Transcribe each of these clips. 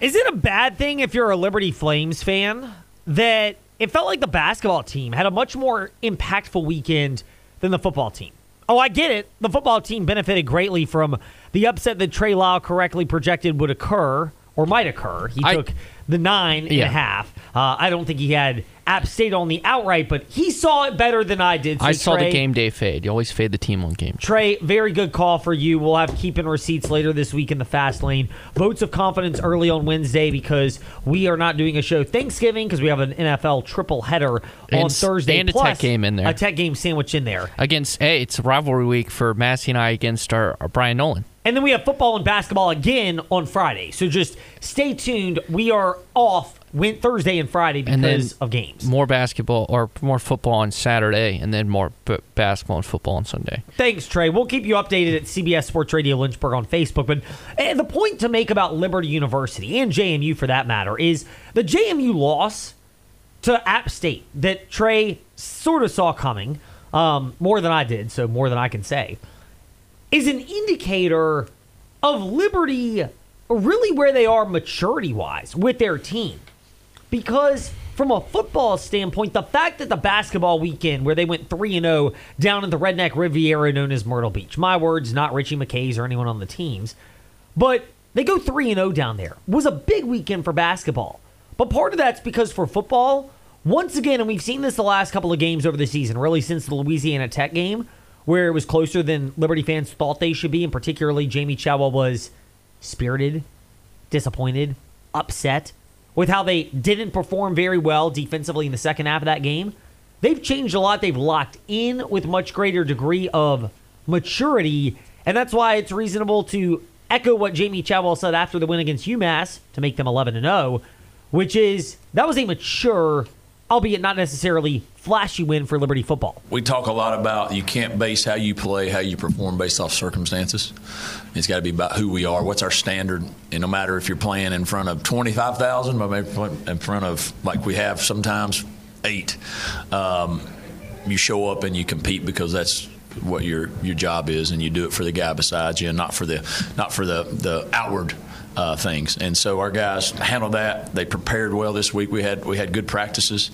Is it a bad thing if you're a Liberty Flames fan that it felt like the basketball team had a much more impactful weekend than the football team? Oh, I get it. The football team benefited greatly from the upset that Trey Lyle correctly projected would occur or might occur. He I- took the nine and a half. Uh, I don't think he had App State on the outright, but he saw it better than I did. So I saw Trey- the game day fade. You always fade the team on game. Trey, very good call for you. We'll have keeping receipts later this week in the fast lane. Votes of confidence early on Wednesday because we are not doing a show Thanksgiving because we have an NFL triple header on And- Thursday. and a tech game in there. A tech game sandwich in there. Against, hey, it's rivalry week for Massey and I against our, our Brian Nolan. And then we have football and basketball again on Friday. So just stay tuned. We are off went Thursday and Friday And then because of games. More basketball or more football on Saturday, and then more b- basketball and football on Sunday. Thanks, Trey. We'll keep you updated at CBS Sports Radio Lynchburg on Facebook. But eh, the point to make about Liberty University and JMU for that matter is the JMU loss to App State that Trey sort of saw coming, um, more than I did, so more than I can say, is an indicator of Liberty really where they are maturity wise with their team. Because from a football standpoint, the fact that the basketball weekend where they went 3 and 0 down in the redneck Riviera known as Myrtle Beach. My words, not Ritchie McKay's or anyone on the teams. But they go 3 and 0 down there. Was a big weekend for basketball. But part of that's because for football, once again, and we've seen this the last couple of games over the season, really since the Louisiana Tech game, where it was closer than Liberty fans thought they should be, and particularly Jamey Chadwell was spirited, disappointed, upset with how they didn't perform very well defensively in the second half of that game. They've changed a lot. They've locked in with much greater degree of maturity, and that's why it's reasonable to echo what Jamey Chadwell said after the win against UMass to make them 11 and 0, which is that was a mature, albeit not necessarily flashy win for Liberty football. We talk a lot about you can't base how you play, how you perform based off circumstances. It's got to be about who we are. What's our standard? And no matter if you're playing in front of 25,000, but maybe in front of, like we have sometimes, eight, um, you show up and you compete because that's what your your job is, and you do it for the guy beside you, and not for the not for the the outward uh, things. And so our guys handled that. They prepared well this week. We had we had good practices,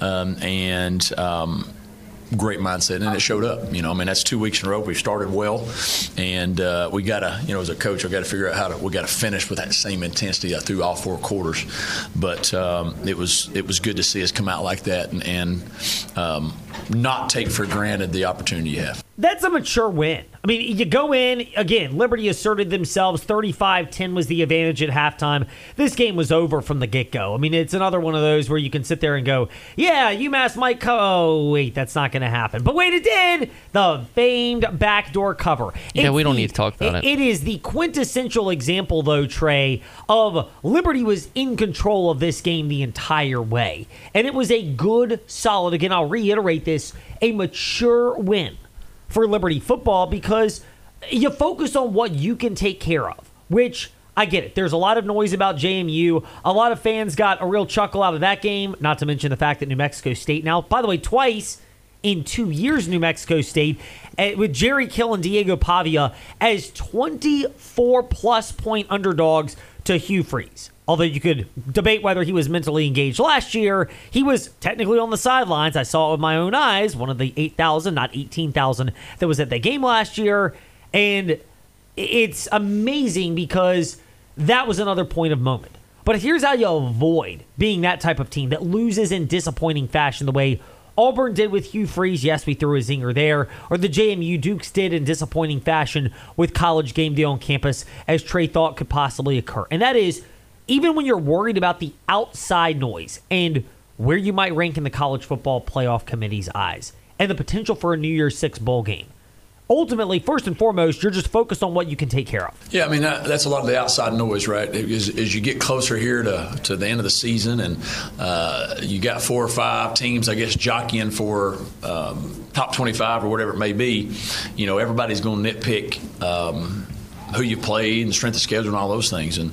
um, and. Um, Great mindset, and it showed up. You know, I mean, that's two weeks in a row. We've started well, and uh, we got to, you know, as a coach, I got to figure out how to. We got to finish with that same intensity through all four quarters. But um, it was it was good to see us come out like that, and, and um, not take for granted the opportunity you have. That's a mature win. I mean, you go in, again, Liberty asserted themselves. 35 10 was the advantage at halftime. This game was over from the get go. I mean, it's another one of those where you can sit there and go, yeah, UMass might co Oh, wait, that's not going to happen. But wait, it did. The famed backdoor cover. Yeah, It's we don't the- need to talk about it. It is the quintessential example, though, Trey, of Liberty was in control of this game the entire way. And it was a good, solid, again, I'll reiterate this, a mature win for Liberty football because you focus on what you can take care of, which I get it. There's a lot of noise about JMU. A lot of fans got a real chuckle out of that game, not to mention the fact that New Mexico State now, by the way, twice in two years, New Mexico State, eh, with Jerry Kill and Diego Pavia as 24 plus point underdogs to Hugh Freeze. Although you could debate whether he was mentally engaged last year, he was technically on the sidelines. I saw it with my own eyes, one of the 8,000, not 18,000, that was at the game last year. And it's amazing because that was another point of moment. But here's how you avoid being that type of team that loses in disappointing fashion the way Auburn did with Hugh Freeze. Yes, we threw a zinger there. Or the JMU Dukes did in disappointing fashion with college game day on campus, as Trey thought could possibly occur. And that is, even when you're worried about the outside noise and where you might rank in the college football playoff committee's eyes and the potential for a New Year's Six bowl game, ultimately, first and foremost, you're just focused on what you can take care of. Yeah, I mean that, that's a lot of the outside noise, right? As, as you get closer here to, to the end of the season, and uh, you got four or five teams, I guess, jockeying for um, top twenty-five or whatever it may be. You know, everybody's going to nitpick. Um, who you played and the strength of schedule and all those things. And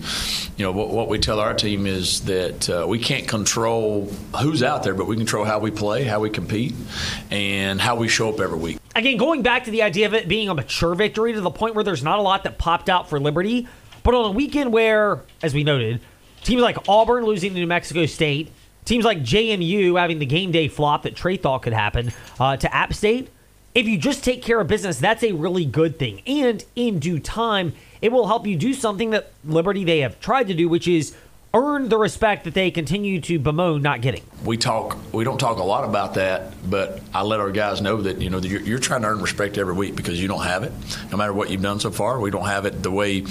you know what, what we tell our team is that uh, we can't control who's out there, but we control how we play, how we compete, and how we show up every week. Again, going back to the idea of it being a mature victory to the point where there's not a lot that popped out for Liberty, but on a weekend where, as we noted, teams like Auburn losing to New Mexico State, teams like JMU having the game day flop that Trey thought could happen uh, to App State. If you just take care of business, that's a really good thing. And in due time, it will help you do something that Liberty they have tried to do, which is earn the respect that they continue to bemoan not getting. We talk, we don't talk a lot about that, but I let our guys know that you know you're, you're trying to earn respect every week because you don't have it. No matter what you've done so far, we don't have it the way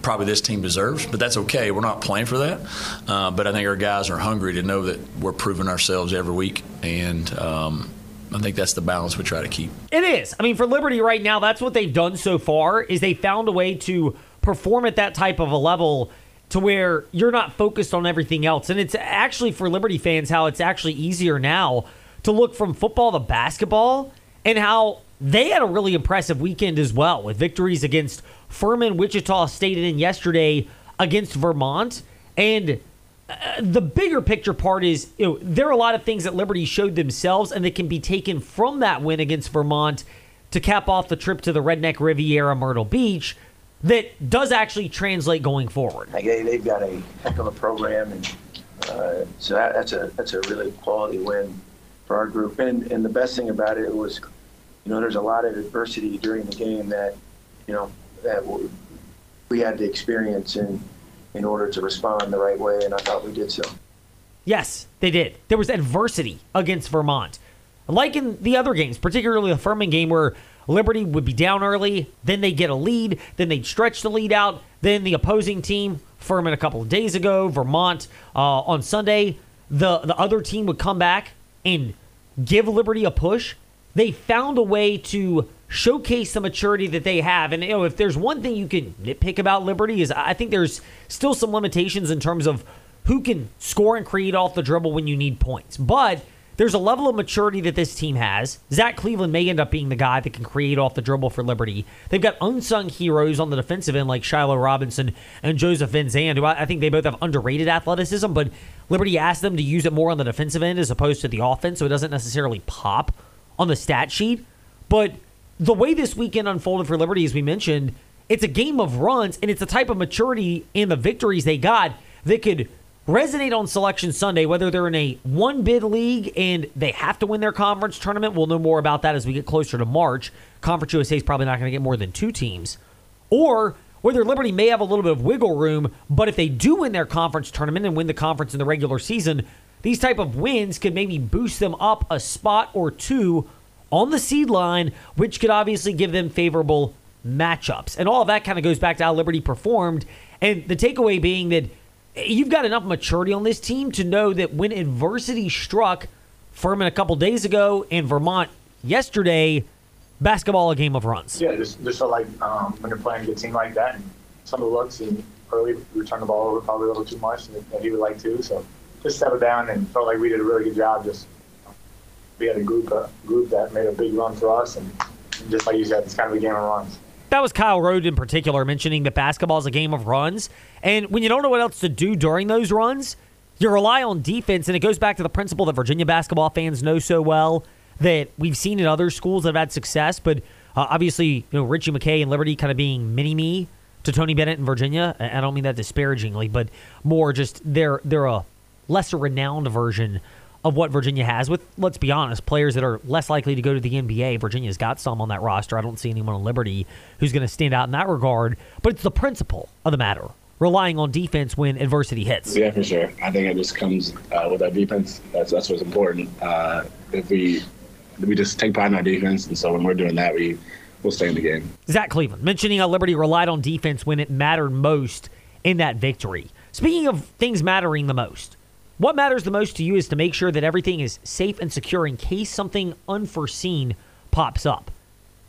probably this team deserves, but that's okay. We're not playing for that. Uh, but I think our guys are hungry to know that we're proving ourselves every week, and um, I think that's the balance we try to keep. It is. I mean, for Liberty right now, that's what they've done so far. Is they found a way to perform at that type of a level to where you're not focused on everything else. And it's actually for Liberty fans how it's actually easier now to look from football to basketball and how they had a really impressive weekend as well with victories against Furman, Wichita State, and yesterday against Vermont. And uh, the bigger picture part is you know, there are a lot of things that Liberty showed themselves and that can be taken from that win against Vermont to cap off the trip to the Redneck Riviera Myrtle Beach that does actually translate going forward. They, they've got a heck of a program, and uh, so that, that's a that's a really quality win for our group. And and the best thing about it was, you know, there's a lot of adversity during the game that, you know, that we had to experience in in order to respond the right way, and I thought we did so. Yes, they did. There was adversity against Vermont, like in the other games, particularly the Furman game where Liberty would be down early, then they get a lead, then they'd stretch the lead out, then the opposing team, Furman a couple of days ago, Vermont uh, on Sunday, the the other team would come back and give Liberty a push. They found a way to showcase the maturity that they have. And you know, if there's one thing you can nitpick about Liberty is I think there's still some limitations in terms of who can score and create off the dribble when you need points. But there's a level of maturity that this team has. Zach Cleveland may end up being the guy that can create off the dribble for Liberty. They've got unsung heroes on the defensive end like Shiloh Robinson and Joseph Venzant, who I think they both have underrated athleticism, but Liberty asked them to use it more on the defensive end as opposed to the offense, so it doesn't necessarily pop on the stat sheet. But the way this weekend unfolded for Liberty, as we mentioned, it's a game of runs, and it's the type of maturity in the victories they got that could resonate on Selection Sunday, whether they're in a one bid league and they have to win their conference tournament. We'll know more about that as we get closer to March. Conference USA is probably not going to get more than two teams. Or whether Liberty may have a little bit of wiggle room, but if they do win their conference tournament and win the conference in the regular season, these type of wins could maybe boost them up a spot or two on the seed line, which could obviously give them favorable matchups. And all of that kind of goes back to how Liberty performed. And the takeaway being that you've got enough maturity on this team to know that when adversity struck Furman a couple days ago and Vermont yesterday, basketball a game of runs. Yeah, just just felt like um, when you're playing a team like that, and some of the looks and early we turned the ball over probably a little too much, and, and he would like to. So just settled down and felt like we did a really good job. Just we had a group a group that made a big run for us, and just like you said, it's kind of a game of runs. That was Kyle Rode in particular mentioning that basketball is a game of runs. And when you don't know what else to do during those runs, you rely on defense. And it goes back to the principle that Virginia basketball fans know so well that we've seen in other schools that have had success. But uh, obviously, you know, Ritchie McKay and Liberty kind of being mini me to Tony Bennett in Virginia. I don't mean that disparagingly, but more just they're they're a lesser renowned version of what Virginia has with, let's be honest, players that are less likely to go to the NBA. Virginia's got some on that roster. I don't see anyone on Liberty who's going to stand out in that regard, but it's the principle of the matter. Relying on defense when adversity hits. Yeah, for sure. I think it just comes uh, with our defense. That's that's what's important. Uh, if we we just take pride in our defense, and so when we're doing that, we will stay in the game. Zach Cleveland mentioning how Liberty relied on defense when it mattered most in that victory. Speaking of things mattering the most, what matters the most to you is to make sure that everything is safe and secure in case something unforeseen pops up.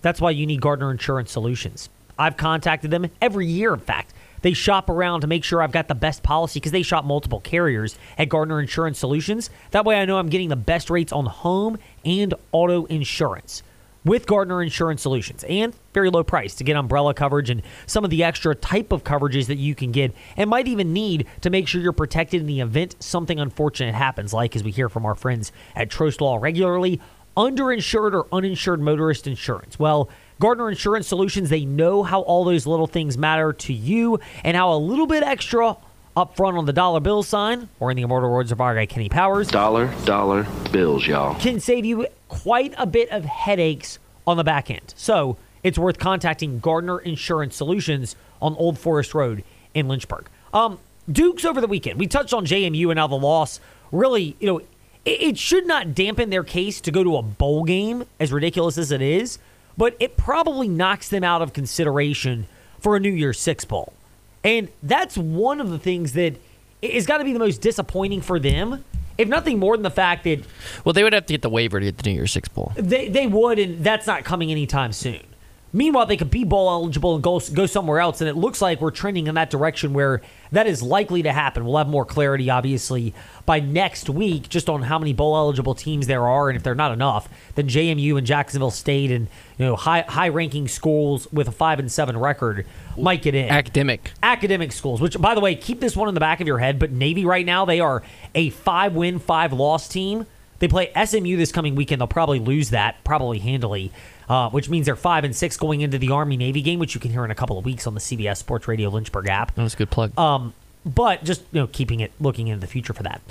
That's why you need Gardner Insurance Solutions. I've contacted them every year, in fact. They shop around to make sure I've got the best policy because they shop multiple carriers at Gardner Insurance Solutions. That way I know I'm getting the best rates on home and auto insurance with Gardner Insurance Solutions and very low price to get umbrella coverage and some of the extra type of coverages that you can get and might even need to make sure you're protected in the event something unfortunate happens, like as we hear from our friends at Trost Law regularly, underinsured or uninsured motorist insurance. Well, Gardner Insurance Solutions, they know how all those little things matter to you and how a little bit extra up front on the dollar bill sign, or in the immortal words of our guy Kenny Powers, Dollar, dollar bills, y'all. can save you quite a bit of headaches on the back end. So it's worth contacting Gardner Insurance Solutions on Old Forest Road in Lynchburg. Um, Dukes over the weekend. We touched on JMU and how the loss really, you know, it, it should not dampen their case to go to a bowl game, as ridiculous as it is, but it probably knocks them out of consideration for a New Year's Six Bowl. And that's one of the things that is got to be the most disappointing for them. If nothing more than the fact that Well, they would have to get the waiver to get the New Year's Six Bowl. they, they would, and that's not coming anytime soon. Meanwhile, they could be bowl eligible and go, go somewhere else, and it looks like we're trending in that direction where that is likely to happen. We'll have more clarity, obviously, by next week, just on how many bowl eligible teams there are, and if they're not enough, then JMU and Jacksonville State and you know high high ranking schools with a five and seven record might get in Academic. academic schools, which, by the way, keep this one in the back of your head. But Navy right now, they are a five win, five loss team. They play SMU this coming weekend. They'll probably lose that, probably handily, uh, which means they're five and six going into the Army Navy game, which you can hear in a couple of weeks on the CBS Sports Radio Lynchburg app. That was a good plug. Um, but just you know, keeping it looking into the future for that.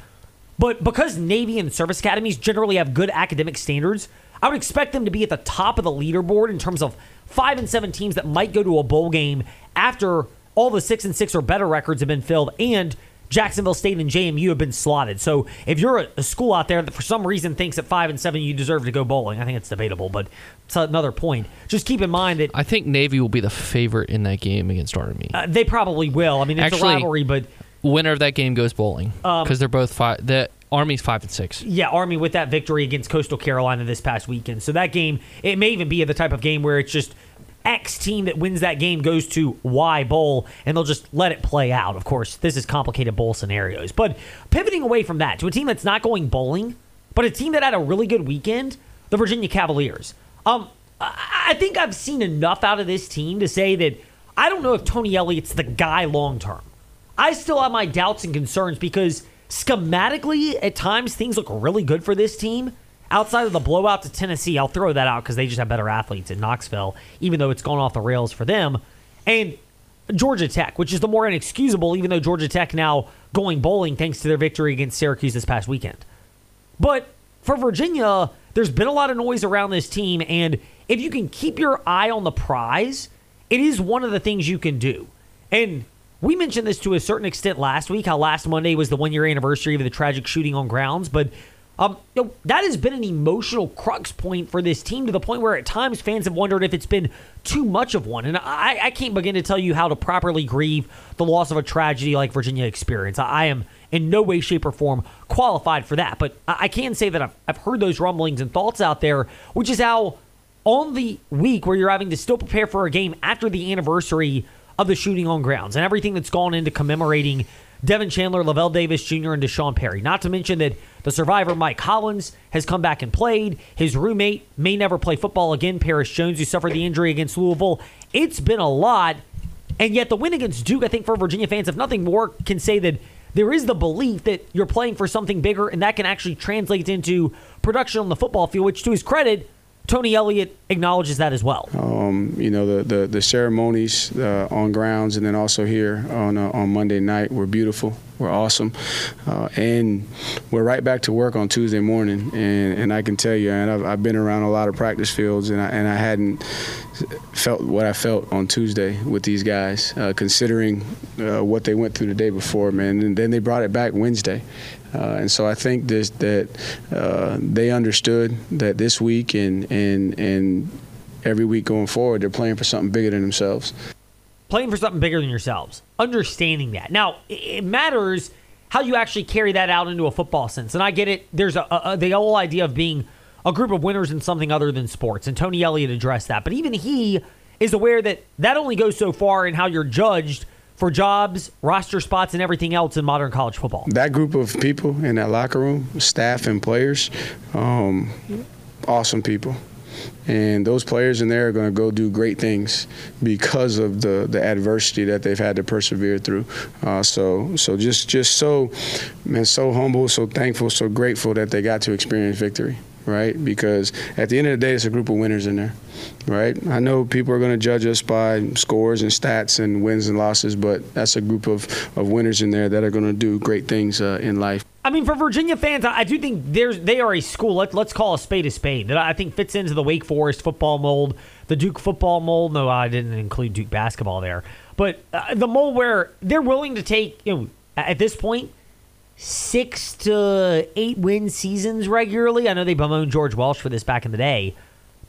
But because Navy and service academies generally have good academic standards, I would expect them to be at the top of the leaderboard in terms of five and seven teams that might go to a bowl game after all the six and six or better records have been filled and Jacksonville State and JMU have been slotted. So if you're a, a school out there that for some reason thinks at five and seven you deserve to go bowling, I think it's debatable, but it's another point. Just keep in mind that I think Navy will be the favorite in that game against Army. uh, they probably will. I mean, it's Actually- a rivalry, but Winner of that game goes bowling Um, because they're both five. The Army's five and six. Yeah, Army with that victory against Coastal Carolina this past weekend. So that game, it may even be the type of game where it's just X team that wins that game goes to Y bowl, and they'll just let it play out. Of course, this is complicated bowl scenarios. But pivoting away from that to a team that's not going bowling, but a team that had a really good weekend, the Virginia Cavaliers. Um, I think I've seen enough out of this team to say that I don't know if Tony Elliott's the guy long term. I still have my doubts and concerns because schematically, at times, things look really good for this team. Outside of the blowout to Tennessee, I'll throw that out because they just have better athletes in Knoxville, even though it's gone off the rails for them. And Georgia Tech, which is the more inexcusable, even though Georgia Tech now going bowling thanks to their victory against Syracuse this past weekend. But for Virginia, there's been a lot of noise around this team, and if you can keep your eye on the prize, it is one of the things you can do. And we mentioned this to a certain extent last week, how last Monday was the one year anniversary of the tragic shooting on grounds, but um, you know, that has been an emotional crux point for this team to the point where at times fans have wondered if it's been too much of one. And I, I can't begin to tell you how to properly grieve the loss of a tragedy like Virginia experienced. I, I am in no way, shape, or form qualified for that. But I, I can say that I've, I've heard those rumblings and thoughts out there, which is how on the week where you're having to still prepare for a game after the anniversary of the shooting on grounds and everything that's gone into commemorating Devin Chandler, Lavelle Davis Jr., and D'Sean Perry. Not to mention that the survivor Mike Hollins has come back and played. His roommate may never play football again, Paris Jones, who suffered the injury against Louisville. It's been a lot. And yet, the win against Duke, I think, for Virginia fans, if nothing more, can say that there is the belief that you're playing for something bigger, and that can actually translate into production on the football field, which, to his credit, Tony Elliott acknowledges that as well. um, you know the the, the ceremonies uh, on grounds and then also here on uh, on Monday night were beautiful, were awesome, uh, and we're right back to work on Tuesday morning. And, and I can tell you, and I've, I've been around a lot of practice fields, and I, and I hadn't felt what I felt on Tuesday with these guys, uh, considering uh, what they went through the day before, man. And then they brought it back Wednesday. Uh, and so I think this, that uh, they understood that this week and, and, and every week going forward, they're playing for something bigger than themselves. playing for something bigger than yourselves. Understanding that. Now, it- matters how you actually carry that out into a football sense. And I get it. There's a, a the whole idea of being a group of winners in something other than sports. And Tony Elliott addressed that. But even he is aware that that only goes so far in how you're judged for jobs, roster spots, and everything else in modern college football. That group of people in that locker room, staff and players, um, awesome people. And those players in there are going to go do great things because of the, the adversity that they've had to persevere through. Uh, so so just just so man, so humble, so thankful, so grateful that they got to experience victory. Right? Because at the end of the day, it's a group of winners in there, right? I know people are going to judge us by scores and stats and wins and losses, but that's a group of, of winners in there that are going to do great things uh, in life. I mean, for Virginia fans, I do think there's they are a school. Let, let's call a spade a spade that I think fits into the Wake Forest football mold, the Duke football mold. No, I didn't include Duke basketball there, but uh, the mold where they're willing to take you know at this point six to eight win seasons regularly. I know they bemoaned George Welsh for this back in the day,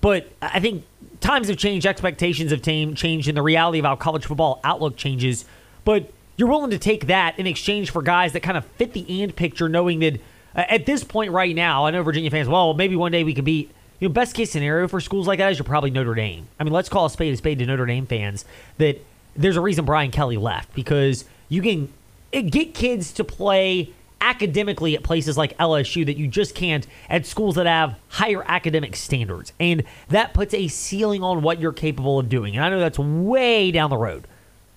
but I think times have changed, expectations have changed, and the reality of how college football outlook changes. But you're willing to take that in exchange for guys that kind of fit the and picture, knowing that uh, at this point right now, I know Virginia fans, well, maybe one day we can beat. You know, best case scenario for schools like that is you're probably Notre Dame. I mean, let's call a spade a spade to Notre Dame fans that there's a reason Brian Kelly left because you can get kids to play academically at places like LSU that you just can't at schools that have higher academic standards. And that puts a ceiling on what you're capable of doing. And I know that's way down the road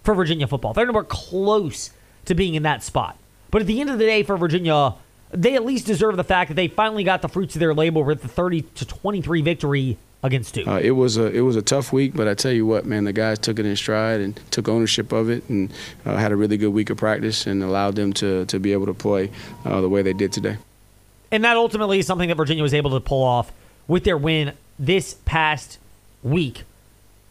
for Virginia football. They're nowhere close to being in that spot. But at the end of the day, for Virginia, they at least deserve the fact that they finally got the fruits of their labor with the 30 to 23 victory against Duke. Uh, it was a it was a tough week, but I tell you what, man, the guys took it in stride and took ownership of it, and uh, had a really good week of practice, and allowed them to to be able to play uh, the way they did today. And that ultimately is something that Virginia was able to pull off with their win this past week,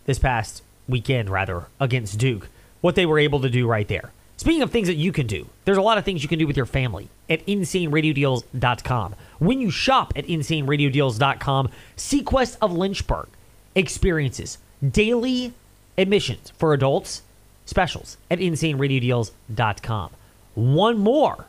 this past weekend rather against Duke what they were able to do right there. Speaking of things that you can do, there's a lot of things you can do with your family at insaneradiodeals.com. When you shop at insaneradiodeals.com, SeaQuest of Lynchburg experiences daily admissions for adults, specials at insaneradiodeals.com. One more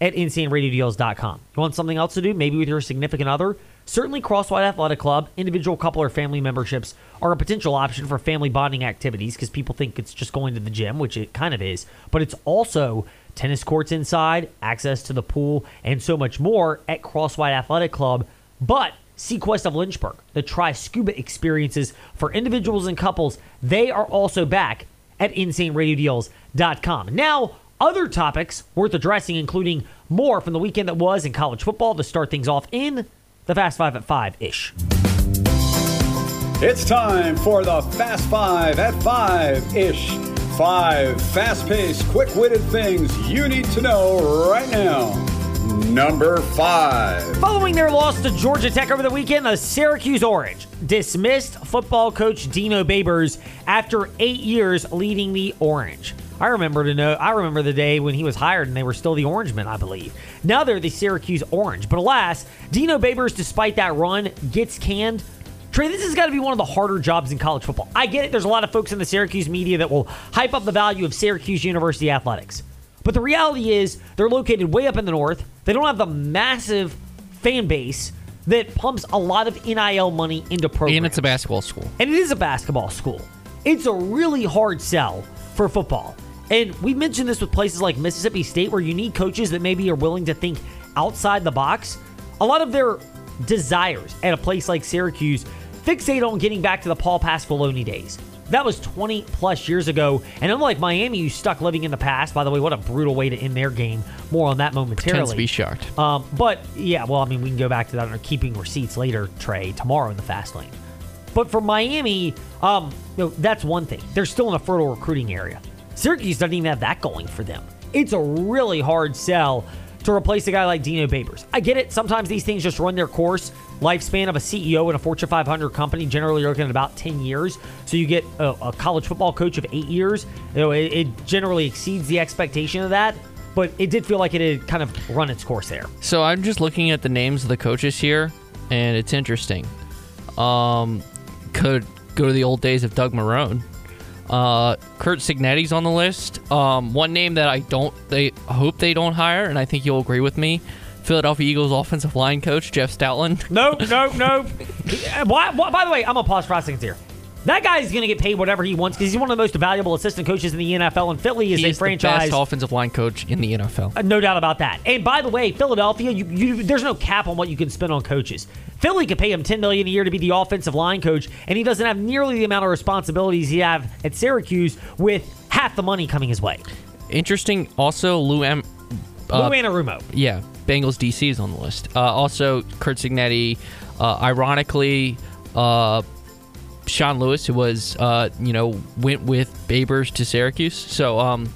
at insaneradiodeals.com. You want something else to do, maybe with your significant other? Certainly, Crosswhite Athletic Club, individual couple or family memberships are a potential option for family bonding activities because people think it's just going to the gym, which it kind of is, but it's also tennis courts inside, access to the pool, and so much more at Crosswhite Athletic Club. But SeaQuest of Lynchburg, the Tri Scuba experiences for individuals and couples, they are also back at InsaneRadioDeals.com. Now, other topics worth addressing, including more from the weekend that was in college football to start things off in the Fast Five at Five ish. It's time for the Fast Five at Five ish. Five fast paced, quick witted things you need to know right now. Number five. Following their loss to Georgia Tech over the weekend, the Syracuse Orange dismissed football coach Dino Babers after eight years leading the Orange. I remember to know. I remember the day when he was hired and they were still the Orange Men, I believe. Now they're the Syracuse Orange. But alas, Dino Babers, despite that run, gets canned. Trey, this has got to be one of the harder jobs in college football. I get it. There's a lot of folks in the Syracuse media that will hype up the value of Syracuse University athletics. But the reality is, they're located way up in the north. They don't have the massive fan base that pumps a lot of NIL money into programs. And it's a basketball school. And it is a basketball school. It's a really hard sell for football. And we mentioned this with places like Mississippi State, where you need coaches that maybe are willing to think outside the box. A lot of their desires at a place like Syracuse fixate on getting back to the Paul Pasqualoni days. That was 20 plus years ago. And unlike Miami, you stuck living in the past. By the way, what a brutal way to end their game. More on that momentarily. Tends to be shocked. Um, but yeah, well, I mean, we can go back to that on keeping receipts later, Trey, tomorrow in the fast lane. But for Miami, um, you know, that's one thing. They're still in a fertile recruiting area. Syracuse doesn't even have that going for them. It's a really hard sell to replace a guy like Dino Babers. I get it. Sometimes these things just run their course. Lifespan of a CEO in a Fortune 500 company generally looking at about 10 years. So you get a, a college football coach of eight years. You know, it, it generally exceeds the expectation of that but it did feel like it had kind of run its course there. So I'm just looking at the names of the coaches here, and it's interesting. Um, could go to the old days of Doug Marrone. Uh, Curt Cignetti's on the list. Um, one name that I don't, they hope they don't hire, and I think you'll agree with me. Philadelphia Eagles offensive line coach Jeff Stoutland. No, no, no. why, why, by the way, I'm gonna pause for a second here. That guy is going to get paid whatever he wants because he's one of the most valuable assistant coaches in the NFL, and Philly is he a is franchise. The best offensive line coach in the NFL. Uh, no doubt about that. And by the way, Philadelphia, you, you, there's no cap on what you can spend on coaches. Philly could pay him 10 million a year to be the offensive line coach, and he doesn't have nearly the amount of responsibilities he have at Syracuse with half the money coming his way. Interesting. Also, Lou Am- Uh, Lou Anarumo. Yeah, Bengals DC is on the list. Uh, also, Curt Cignetti. Uh, ironically, uh, Sean Lewis, who was uh, you know went with Babers to Syracuse. So um,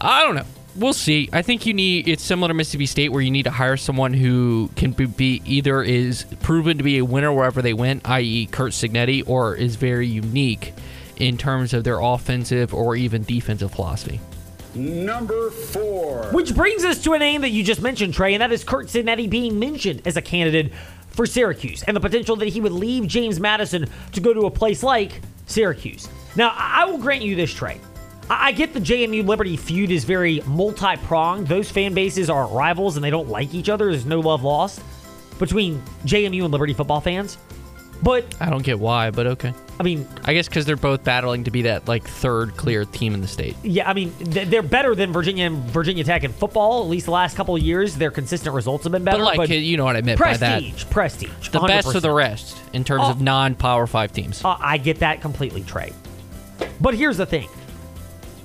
I don't know. We'll see. I think you need. It's similar to Mississippi State, where you need to hire someone who can be, be either is proven to be a winner wherever they went, i.e., Curt Cignetti, or is very unique in terms of their offensive or even defensive philosophy. Number four. Which brings us to a name that you just mentioned, Trey, and that is Curt Cignetti being mentioned as a candidate for Syracuse and the potential that he would leave James Madison to go to a place like Syracuse. Now, I will grant you this, Trey. I I get the JMU Liberty feud is very multi pronged. Those fan bases are rivals and they don't like each other. There's no love lost between JMU and Liberty football fans. But, I don't get why, but okay. I mean, I guess because they're both battling to be that like third clear team in the state. Yeah, I mean, th- they're better than Virginia and Virginia Tech in football. At least the last couple of years, their consistent results have been better. But like you know what I meant by that. prestige, prestige, The best of the 100%. rest in terms Oh. of non-power five teams. Uh, I get that completely, Trey. But here's the thing: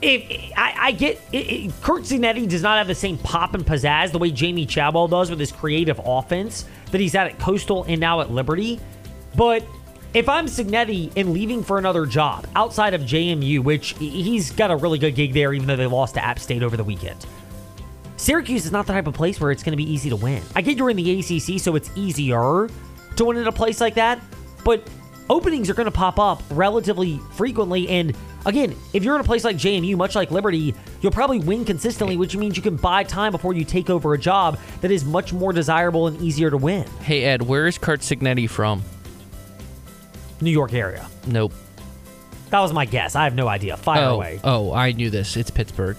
if I, I get it, it, Curt Cignetti does not have the same pop and pizzazz the way Jamey Chadwell does with his creative offense that he's had at Coastal and now at Liberty. But if I'm Cignetti and leaving for another job outside of JMU, which he- he's got a really good gig there, even though they lost to App State over the weekend. Syracuse is not the type of place where it's going to be easy to win. I get you're in the ACC, so it's easier to win at a place like that, but openings are going to pop up relatively frequently. And again, if you're in a place like JMU, much like Liberty, you'll probably win consistently, which means you can buy time before you take over a job that is much more desirable and easier to win. Hey Ed, where is Curt Cignetti from? New York area. Nope. That was my guess. I have no idea. Fire oh, away. oh, I knew this. It's Pittsburgh.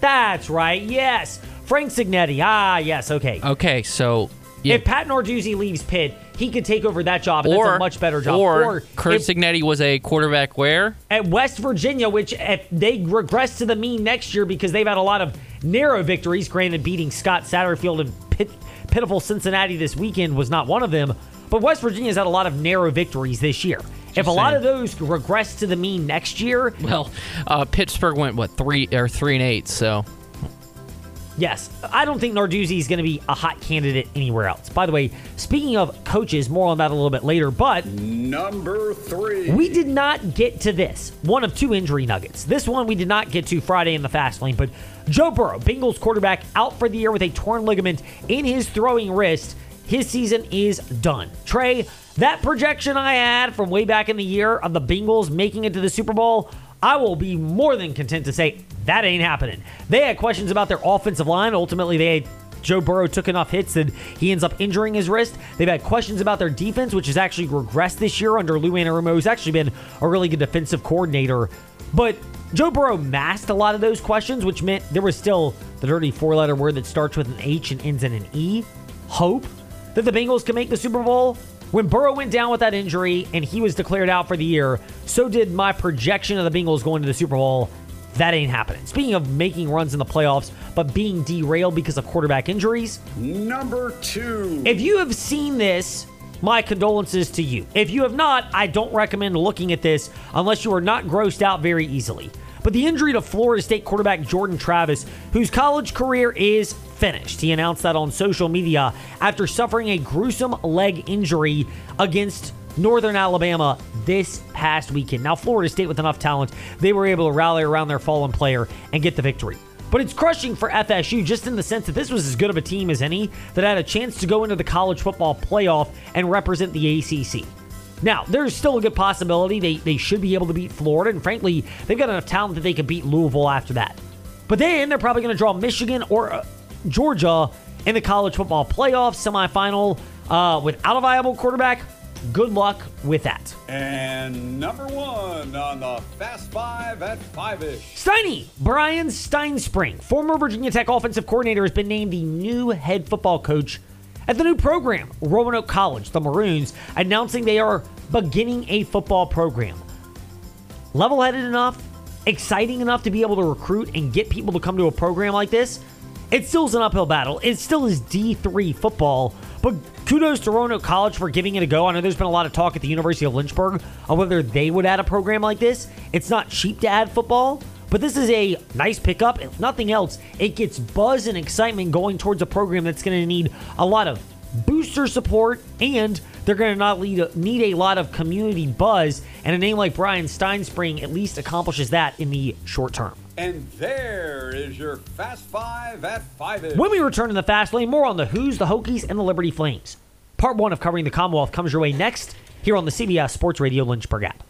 That's right. Yes. Frank Cignetti. Ah, yes. Okay. Okay, so yeah. If Pat Narduzzi leaves Pitt, he could take over that job, and or that's a much better job. Or, Curt if- Cignetti was a quarterback where? at West Virginia, which if they regress to the mean next year because they've had a lot of narrow victories, granted beating Scott Satterfield and pit, pitiful Cincinnati this weekend was not one of them, but West Virginia's had a lot of narrow victories this year. if a lot of those regress to the mean next year, Well, uh, Pittsburgh went what three or three and eight. So Yes, I don't think Narduzzi is going to be a hot candidate anywhere else. By the way, speaking of coaches, more on that a little bit later, but Number three. we did not get to this. One of two injury nuggets. This one we did not get to Friday in the fast lane, but Joe Burrow, Bengals quarterback, out for the year with a torn ligament in his throwing wrist. His season is done. Trey, that projection I had from way back in the year of the Bengals making it to the Super Bowl, I will be more than content to say that ain't happening. They had questions about their offensive line. Ultimately, they Joe Burrow took enough hits that he ends up injuring his wrist. They've had questions about their defense, which has actually regressed this year under Lou Anarumo, who's actually been a really good defensive coordinator. But Joe Burrow masked a lot of those questions, which meant there was still the dirty four-letter word that starts with an H and ends in an E. Hope that the Bengals can make the Super Bowl. When Burrow went down with that injury and he was declared out for the year, so did my projection of the Bengals going to the Super Bowl. That ain't happening. Speaking of making runs in the playoffs, but being derailed because of quarterback injuries, Number two. if you have seen this, my condolences to you. If you have not, I don't recommend looking at this unless you are not grossed out very easily. But the injury to Florida State quarterback Jordan Travis, whose college career is finished. He announced that on social media after suffering a gruesome leg injury against Northern Alabama this past weekend. Now, Florida State, with enough talent, they were able to rally around their fallen player and get the victory. But it's crushing for FSU just in the sense that this was as good of a team as any that had a chance to go into the college football playoff and represent the ACC. Now, there's still a good possibility they, they should be able to beat Florida, and frankly, they've got enough talent that they could beat Louisville after that. But then they're probably going to draw Michigan or uh, Georgia in the college football playoff semifinal uh, without a viable quarterback. Good luck with that. And number one on the Fast Five at five ish. Steiny, Bryan Stinespring, former Virginia Tech offensive coordinator, has been named the new head football coach at the new program, Roanoke College, the Maroons, announcing they are beginning a football program. Level headed enough, exciting enough to be able to recruit and get people to come to a program like this. It still is an uphill battle. It still is D3 football, but kudos to Roanoke College for giving it a go. I know there's been a lot of talk at the University of Lynchburg on whether they would add a program like this. It's not cheap to add football, but this is a nice pickup. If nothing else, it gets buzz and excitement going towards a program that's going to need a lot of booster support and they're going to not lead, need a lot of community buzz. And a name like Bryan Stinespring at least accomplishes that in the short term. And there is your Fast Five at Five. When we return in the fast lane, more on the Hoos, the Hokies, and the Liberty Flames. Part one of covering the Commonwealth comes your way next here on the CBS Sports Radio Lynchburg app.